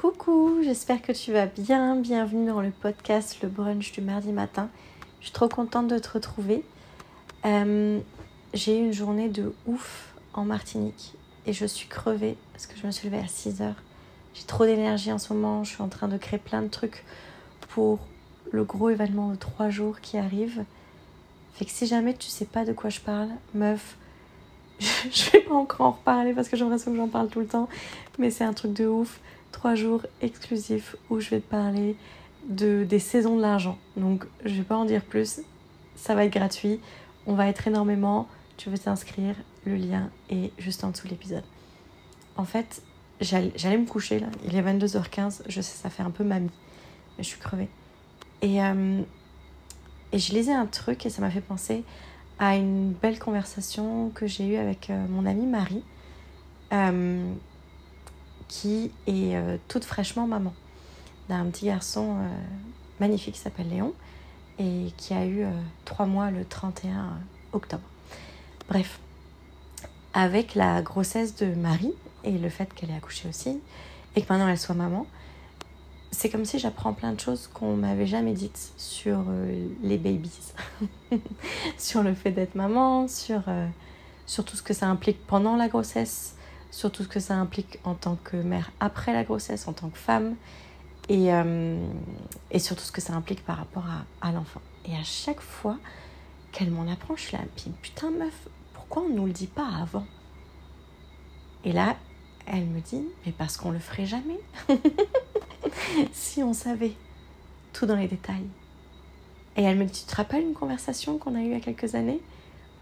Coucou, j'espère que tu vas bien. Bienvenue dans le podcast Le Brunch du mardi matin. Je suis trop contente de te retrouver. Euh, j'ai eu une journée de ouf en Martinique et je suis crevée parce que je me suis levée à 6 heures. J'ai trop d'énergie en ce moment. Je suis en train de créer plein de trucs pour le gros événement de 3 jours qui arrive. Fait que si jamais tu sais pas de quoi je parle, meuf, je vais pas encore en reparler parce que j'ai l'impression que j'en parle tout le temps, mais c'est un truc de ouf trois jours exclusifs où je vais te parler de, des saisons de l'argent. Donc je vais pas en dire plus, ça va être gratuit, on va être énormément, tu veux t'inscrire, le lien est juste en dessous de l'épisode. En fait, j'allais me coucher là, il est 22h15, je sais ça fait un peu mamie, mais je suis crevée. Et, euh, et je lisais un truc et ça m'a fait penser à une belle conversation que j'ai eue avec euh, mon amie Marie. Euh, qui est euh, toute fraîchement maman d'un petit garçon euh, magnifique qui s'appelle Léon et qui a eu euh, trois mois le 31 octobre. Bref, avec la grossesse de Marie et le fait qu'elle ait accouché aussi et que maintenant elle soit maman, c'est comme si j'apprends plein de choses qu'on m'avait jamais dites sur les babies, sur le fait d'être maman, sur, sur tout ce que ça implique pendant la grossesse, sur tout ce que ça implique en tant que mère après la grossesse, en tant que femme, et, euh, et sur tout ce que ça implique par rapport à, l'enfant. Et à chaque fois qu'elle m'en apprend, je suis là, putain meuf, pourquoi on ne nous le dit pas avant? Et là, elle me dit, mais parce qu'on le ferait jamais. si on savait tout dans les détails. Et elle me dit, tu te rappelles une conversation qu'on a eue il y a quelques années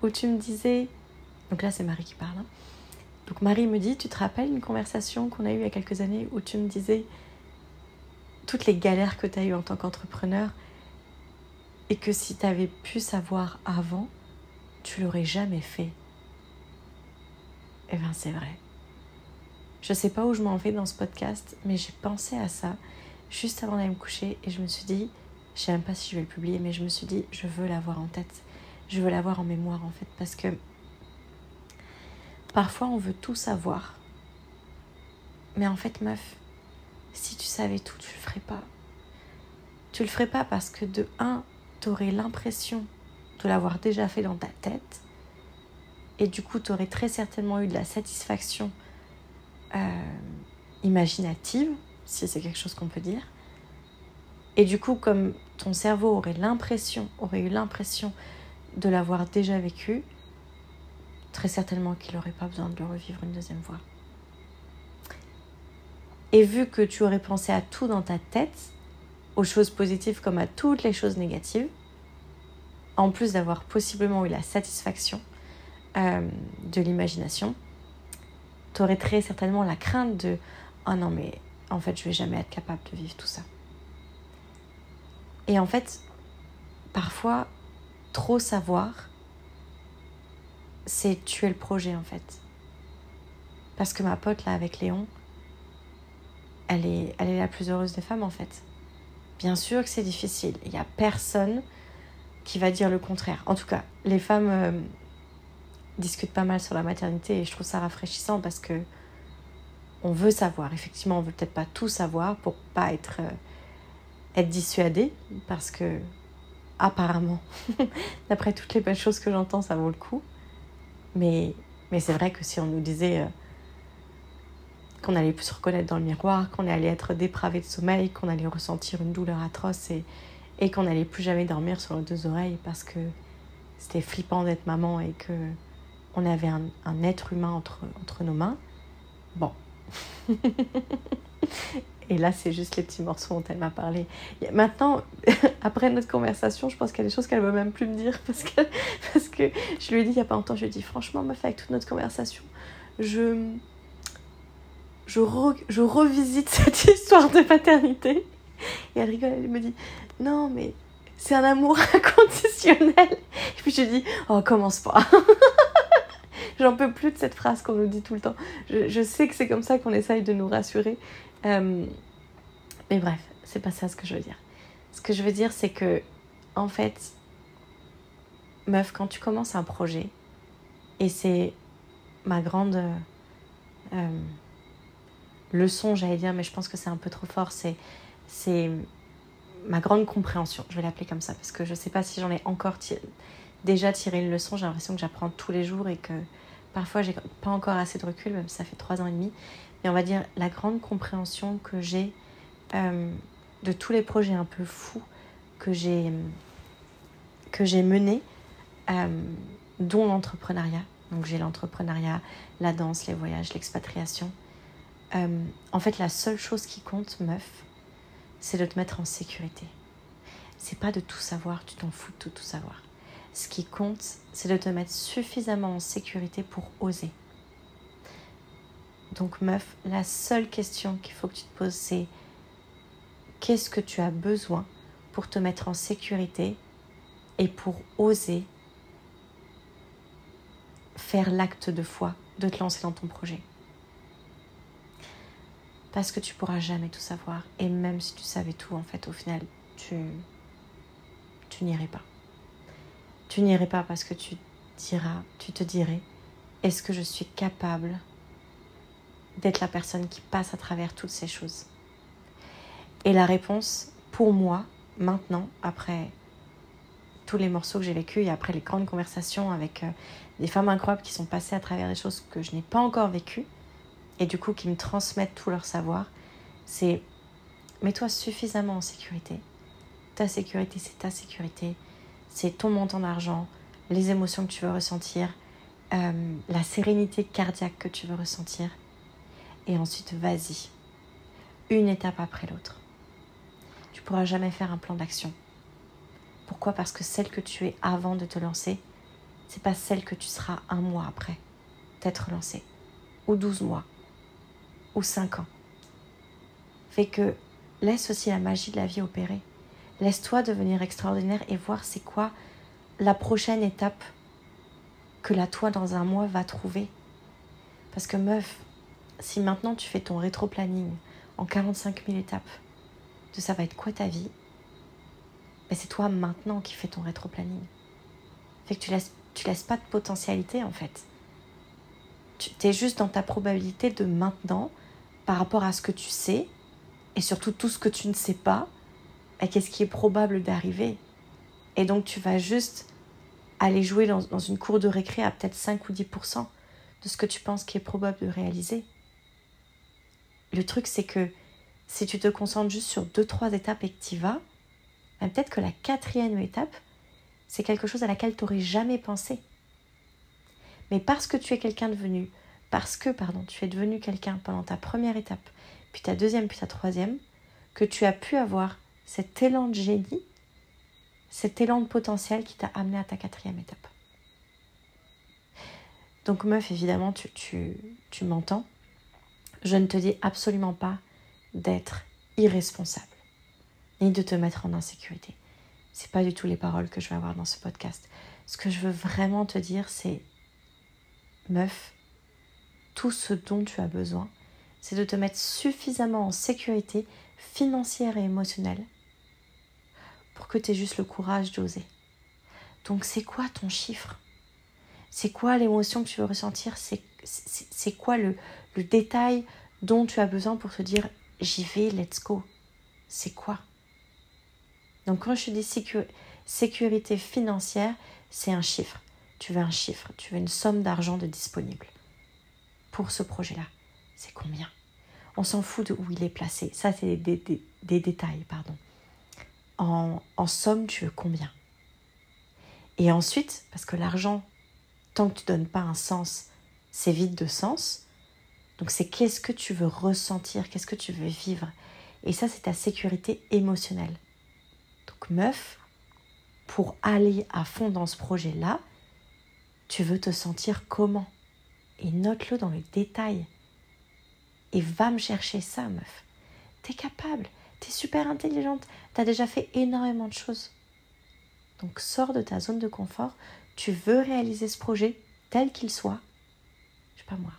où tu me disais, donc là c'est Marie qui parle, hein, donc Marie me dit, tu te rappelles une conversation qu'on a eue il y a quelques années où tu me disais toutes les galères que tu as eues en tant qu'entrepreneur et que si tu avais pu savoir avant, tu l'aurais jamais fait? Eh bien c'est vrai. Je sais pas où je m'en vais dans ce podcast, mais j'ai pensé à ça juste avant d'aller me coucher et je me suis dit, je sais même pas si je vais le publier, mais je me suis dit, je veux l'avoir en tête. Je veux l'avoir en mémoire en fait parce que Parfois, on veut tout savoir. Mais en fait, meuf, si tu savais tout, tu le ferais pas. Tu le ferais pas parce que de un, tu aurais l'impression de l'avoir déjà fait dans ta tête. Et du coup, tu aurais très certainement eu de la satisfaction euh, imaginative, si c'est quelque chose qu'on peut dire. Et du coup, comme ton cerveau aurait l'impression, aurait eu l'impression de l'avoir déjà vécu, très certainement qu'il n'aurait pas besoin de le revivre une deuxième fois. Et vu que tu aurais pensé à tout dans ta tête, aux choses positives comme à toutes les choses négatives, en plus d'avoir possiblement eu la satisfaction euh, de l'imagination, tu aurais très certainement la crainte de ⁇ Oh non mais en fait je vais jamais être capable de vivre tout ça ⁇ Et en fait, parfois, trop savoir, c'est tuer le projet en fait. Parce que ma pote là avec Léon, elle est, elle est la plus heureuse des femmes en fait. Bien sûr que c'est difficile. Il n'y a personne qui va dire le contraire. En tout cas, les femmes euh, discutent pas mal sur la maternité et je trouve ça rafraîchissant parce que on veut savoir. Effectivement, on veut peut-être pas tout savoir pour pas être, euh, être dissuadé parce que apparemment, d'après toutes les belles choses que j'entends, ça vaut le coup. Mais, mais c'est vrai que si on nous disait euh, qu'on allait plus se reconnaître dans le miroir, qu'on allait être dépravé de sommeil, qu'on allait ressentir une douleur atroce et, et qu'on n'allait plus jamais dormir sur nos deux oreilles parce que c'était flippant d'être maman et que on avait un, un être humain entre, entre nos mains. Bon. Et là, c'est juste les petits morceaux dont elle m'a parlé. Maintenant, après notre conversation, je pense qu'il y a des choses qu'elle ne veut même plus me dire parce que, parce que je lui ai dit il n'y a pas longtemps, je lui ai dit franchement, meuf, avec toute notre conversation, je, je, je revisite cette histoire de paternité. Et elle rigole, elle me dit non, mais c'est un amour inconditionnel. Et puis je lui dis oh, commence pas. J'en peux plus de cette phrase qu'on nous dit tout le temps. Je, je sais que c'est comme ça qu'on essaye de nous rassurer. Euh, mais bref, c'est pas ça ce que je veux dire. Ce que je veux dire, c'est que, en fait, meuf, quand tu commences un projet, et c'est ma grande. Euh, leçon, j'allais dire, mais je pense que c'est un peu trop fort, c'est, c'est ma grande compréhension, je vais l'appeler comme ça, parce que je ne sais pas si j'en ai encore déjà tiré une leçon, j'ai l'impression que j'apprends tous les jours et que parfois j'ai pas encore assez de recul, même si ça fait trois ans et demi, mais on va dire la grande compréhension que j'ai euh, de tous les projets un peu fous que j'ai que j'ai menés, euh, dont l'entrepreneuriat. Donc j'ai l'entrepreneuriat, la danse, les voyages, l'expatriation. Euh, en fait, la seule chose qui compte, meuf, c'est de te mettre en sécurité. C'est pas de tout savoir, tu t'en fous de tout, tout savoir. Ce qui compte, c'est de te mettre suffisamment en sécurité pour oser. Donc, meuf, la seule question qu'il faut que tu te poses, c'est qu'est-ce que tu as besoin pour te mettre en sécurité et pour oser faire l'acte de foi de te lancer dans ton projet? Parce que tu pourras jamais tout savoir. Et même si tu savais tout, en fait, au final, tu, tu n'irais pas. Tu n'irais pas parce que tu diras, tu te dirais, est-ce que je suis capable d'être la personne qui passe à travers toutes ces choses Et la réponse, pour moi, maintenant, après tous les morceaux que j'ai vécus et après les grandes conversations avec euh, des femmes incroyables qui sont passées à travers des choses que je n'ai pas encore vécues et du coup qui me transmettent tout leur savoir, c'est mets-toi suffisamment en sécurité. Ta sécurité, c'est ta sécurité, c'est ton montant d'argent, les émotions que tu veux ressentir, euh, la sérénité cardiaque que tu veux ressentir. Et ensuite, vas-y. Une étape après l'autre. Tu pourras jamais faire un plan d'action. Pourquoi? Parce que celle que tu es avant de te lancer, c'est pas celle que tu seras un mois après t'être lancé, ou douze mois, ou cinq ans. Fait que laisse aussi la magie de la vie opérer. Laisse-toi devenir extraordinaire et voir c'est quoi la prochaine étape que la toi dans un mois va trouver. Parce que meuf, si maintenant tu fais ton rétro-planning en 45 000 étapes, de ça va être quoi ta vie? Mais c'est toi maintenant qui fais ton rétro-planning. Fait que tu laisses, laisses pas de potentialité en fait. Tu es juste dans ta probabilité de maintenant par rapport à ce que tu sais et surtout tout ce que tu ne sais pas et qu'est-ce qui est probable d'arriver. Et donc tu vas juste aller jouer dans, dans une cour de récré à peut-être 5 ou 10% de ce que tu penses qui est probable de réaliser. Le truc c'est que si tu te concentres juste sur 2-3 étapes et que tu vas, peut-être que la quatrième étape, c'est quelque chose à laquelle tu n'aurais jamais pensé. Mais parce que tu es quelqu'un devenu, parce que, pardon, tu es devenu quelqu'un pendant ta première étape, puis ta deuxième, puis ta troisième, que tu as pu avoir cet élan de génie, cet élan de potentiel qui t'a amené à ta quatrième étape. Donc meuf, évidemment, tu m'entends. Je ne te dis absolument pas d'être irresponsable ni de te mettre en insécurité. C'est pas du tout les paroles que je vais avoir dans ce podcast. Ce que je veux vraiment te dire, c'est meuf, tout ce dont tu as besoin, c'est de te mettre suffisamment en sécurité financière et émotionnelle pour que tu aies juste le courage d'oser. Donc c'est quoi ton chiffre? C'est quoi l'émotion que tu veux ressentir? C'est quoi le, le détail dont tu as besoin pour te dire j'y vais, let's go C'est quoi? Donc quand je dis sécurité financière, c'est un chiffre. Tu veux un chiffre, tu veux une somme d'argent de disponible pour ce projet-là. C'est combien? On s'en fout de où il est placé. Ça, c'est des, détails, pardon. En, en somme, tu veux combien? Et ensuite, parce que l'argent, tant que tu ne donnes pas un sens, c'est vide de sens. Donc c'est qu'est-ce que tu veux ressentir, qu'est-ce que tu veux vivre. Et ça, c'est ta sécurité émotionnelle. Donc meuf, pour aller à fond dans ce projet-là, tu veux te sentir comment? Et note-le dans le détail. Et va me chercher ça, meuf. T'es capable, t'es super intelligente, t'as déjà fait énormément de choses. Donc sors de ta zone de confort, tu veux réaliser ce projet tel qu'il soit. Je sais pas moi,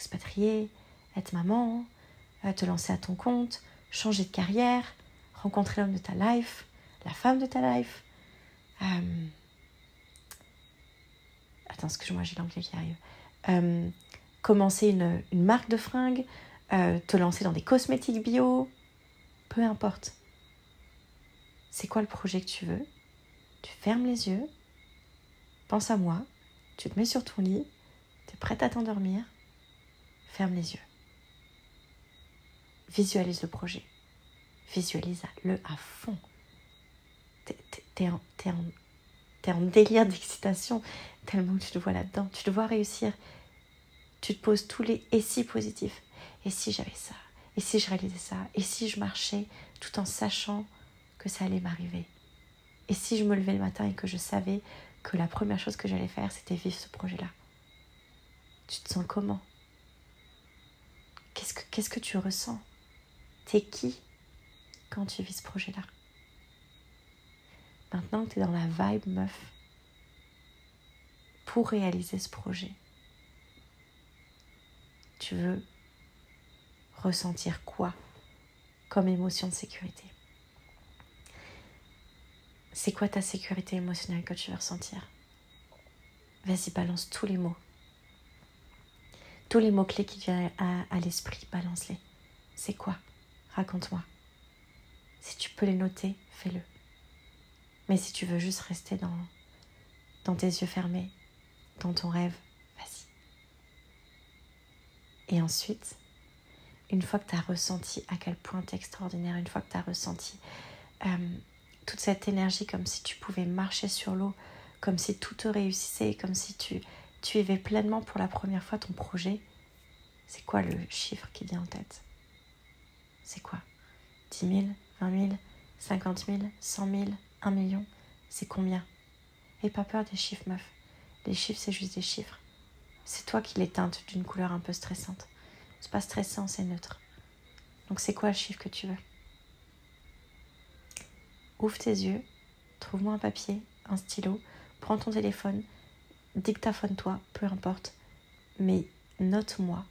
t'expatrier, être maman, euh, te lancer à ton compte, changer de carrière, rencontrer l'homme de ta life, la femme de ta life. Euh... Attends, excuse-moi, j'ai l'anglais qui arrive. Euh, commencer une, marque de fringues, euh, te lancer dans des cosmétiques bio, peu importe. C'est quoi le projet que tu veux? Tu fermes les yeux, pense à moi, tu te mets sur ton lit, tu es prête à t'endormir, ferme les yeux. Visualise le projet. Visualise-le à fond. T'es en, en, en délire d'excitation tellement que tu te vois là-dedans. Tu te vois réussir. Tu te poses tous les et si positifs. Et si j'avais ça? Et si je réalisais ça? Et si je marchais tout en sachant que ça allait m'arriver? Et si je me levais le matin et que je savais que la première chose que j'allais faire, c'était vivre ce projet-là? Tu te sens comment? Qu'est-ce que, tu ressens? T'es qui quand tu vis ce projet-là? Maintenant que tu es dans la vibe meuf pour réaliser ce projet, tu veux ressentir quoi comme émotion de sécurité? C'est quoi ta sécurité émotionnelle que tu veux ressentir? Vas-y, balance tous les mots. Tous les mots-clés qui viennent à, l'esprit, balance-les. C'est quoi? Raconte-moi. Si tu peux les noter, fais-le. Mais si tu veux juste rester dans, dans tes yeux fermés, dans ton rêve, vas-y. Et ensuite, une fois que tu as ressenti à quel point tu es extraordinaire, une fois que tu as ressenti euh, toute cette énergie comme si tu pouvais marcher sur l'eau, comme si tout te réussissait, comme si tu, tu vivais pleinement pour la première fois ton projet, c'est quoi le chiffre qui vient en tête? C'est quoi? 10 000, 20 000, 50 000, 100 000, 1 million C'est combien? Et pas peur des chiffres, meuf. Les chiffres, c'est juste des chiffres. C'est toi qui les teintes d'une couleur un peu stressante. C'est pas stressant, c'est neutre. Donc c'est quoi le chiffre que tu veux? Ouvre tes yeux, trouve-moi un papier, un stylo, prends ton téléphone, dictaphone-toi, peu importe, mais note-moi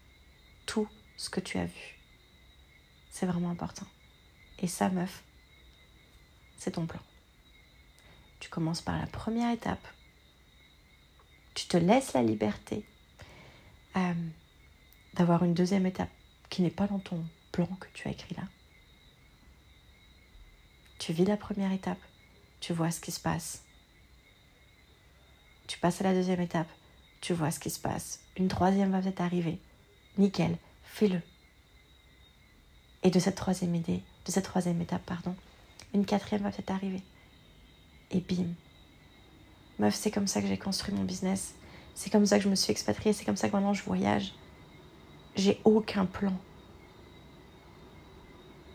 tout ce que tu as vu. C'est vraiment important. Et ça, meuf, c'est ton plan. Tu commences par la première étape. Tu te laisses la liberté euh, d'avoir une deuxième étape qui n'est pas dans ton plan que tu as écrit là. Tu vis la première étape, tu vois ce qui se passe. Tu passes à la deuxième étape, tu vois ce qui se passe. Une troisième va peut-être arriver. Nickel, fais-le. Et de cette troisième idée, de cette troisième étape, pardon, une quatrième va peut-être arriver. Et bim. Meuf, c'est comme ça que j'ai construit mon business. C'est comme ça que je me suis expatriée. C'est comme ça que maintenant je voyage. J'ai aucun plan.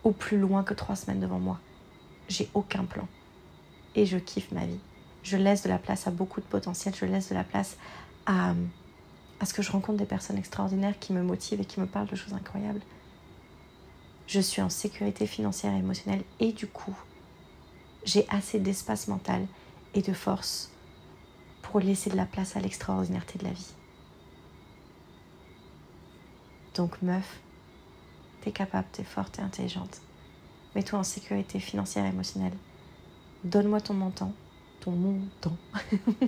Au plus loin que trois semaines devant moi. J'ai aucun plan. Et je kiffe ma vie. Je laisse de la place à beaucoup de potentiel. Je laisse de la place à, à ce que je rencontre des personnes extraordinaires qui me motivent et qui me parlent de choses incroyables. Je suis en sécurité financière et émotionnelle et du coup, j'ai assez d'espace mental et de force pour laisser de la place à l'extraordinarité de la vie. Donc meuf, t'es capable, t'es forte, t'es intelligente. Mets-toi en sécurité financière et émotionnelle. Donne-moi ton montant, ton montant.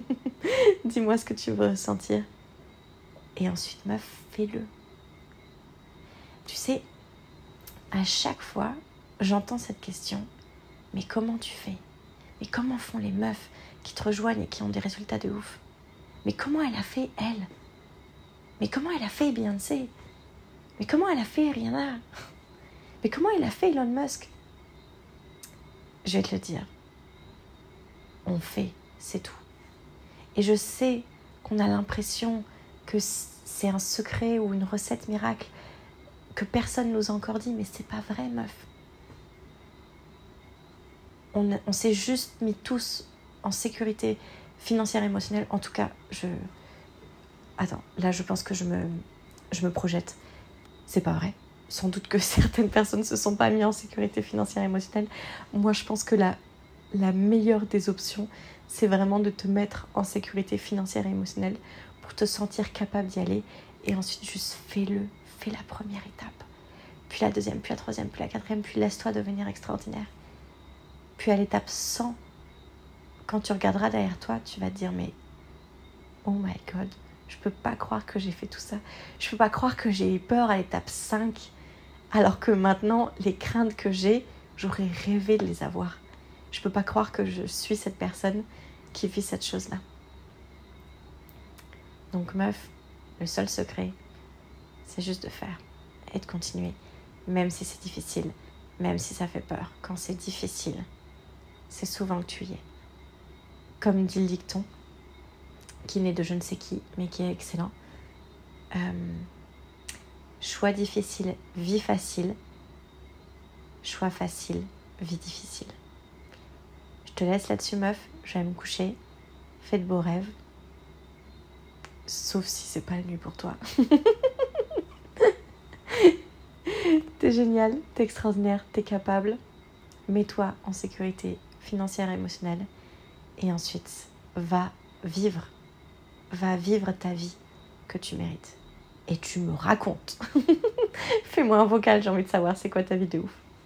Dis-moi ce que tu veux ressentir. Et ensuite, meuf, fais-le. Tu sais, à chaque fois, j'entends cette question, mais comment tu fais? Mais comment font les meufs qui te rejoignent et qui ont des résultats de ouf? Mais comment elle a fait, elle? Mais comment elle a fait Beyoncé? Mais comment elle a fait Rihanna? Mais comment elle a fait Elon Musk? Je vais te le dire. On fait, c'est tout. Et je sais qu'on a l'impression que c'est un secret ou une recette miracle que personne nous a encore dit, mais c'est pas vrai, meuf. On, s'est juste mis tous en sécurité financière et émotionnelle. En tout cas, je. Attends, là, je pense que je me, je me projette. C'est pas vrai. Sans doute que certaines personnes ne se sont pas mis en sécurité financière et émotionnelle. Moi, je pense que la, la meilleure des options, c'est vraiment de te mettre en sécurité financière et émotionnelle pour te sentir capable d'y aller. Et ensuite, juste fais-le, fais la première étape, puis la deuxième, puis la troisième, puis la quatrième, puis laisse-toi devenir extraordinaire. Puis à l'étape 100, quand tu regarderas derrière toi, tu vas te dire mais oh my god, je peux pas croire que j'ai fait tout ça. Je peux pas croire que j'ai eu peur à l'étape 5 Alors que maintenant, les craintes que j'ai, j'aurais rêvé de les avoir. Je peux pas croire que je suis cette personne qui vit cette chose-là. Donc meuf, le seul secret, c'est juste de faire et de continuer, même si c'est difficile, même si ça fait peur. Quand c'est difficile, c'est souvent que tu y es. Comme dit le dicton, qui n'est de je ne sais qui, mais qui est excellent. Euh, choix difficile, vie facile. Choix facile, vie difficile. Je te laisse là-dessus, meuf. Je vais me coucher. Fais de beaux rêves. Sauf si c'est pas la nuit pour toi. t'es génial, t'es extraordinaire, t'es capable. Mets-toi en sécurité financière et émotionnelle. Et ensuite, va vivre. Va vivre ta vie que tu mérites. Et tu me racontes. Fais-moi un vocal, j'ai envie de savoir c'est quoi ta vie de ouf?